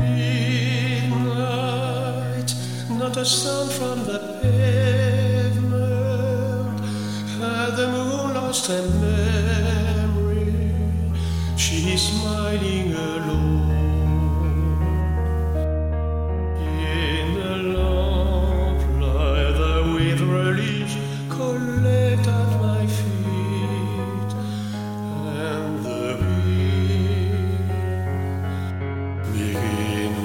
Midnight, not a sound from the pavement. Had the moon lost her memory? She's smiling alone.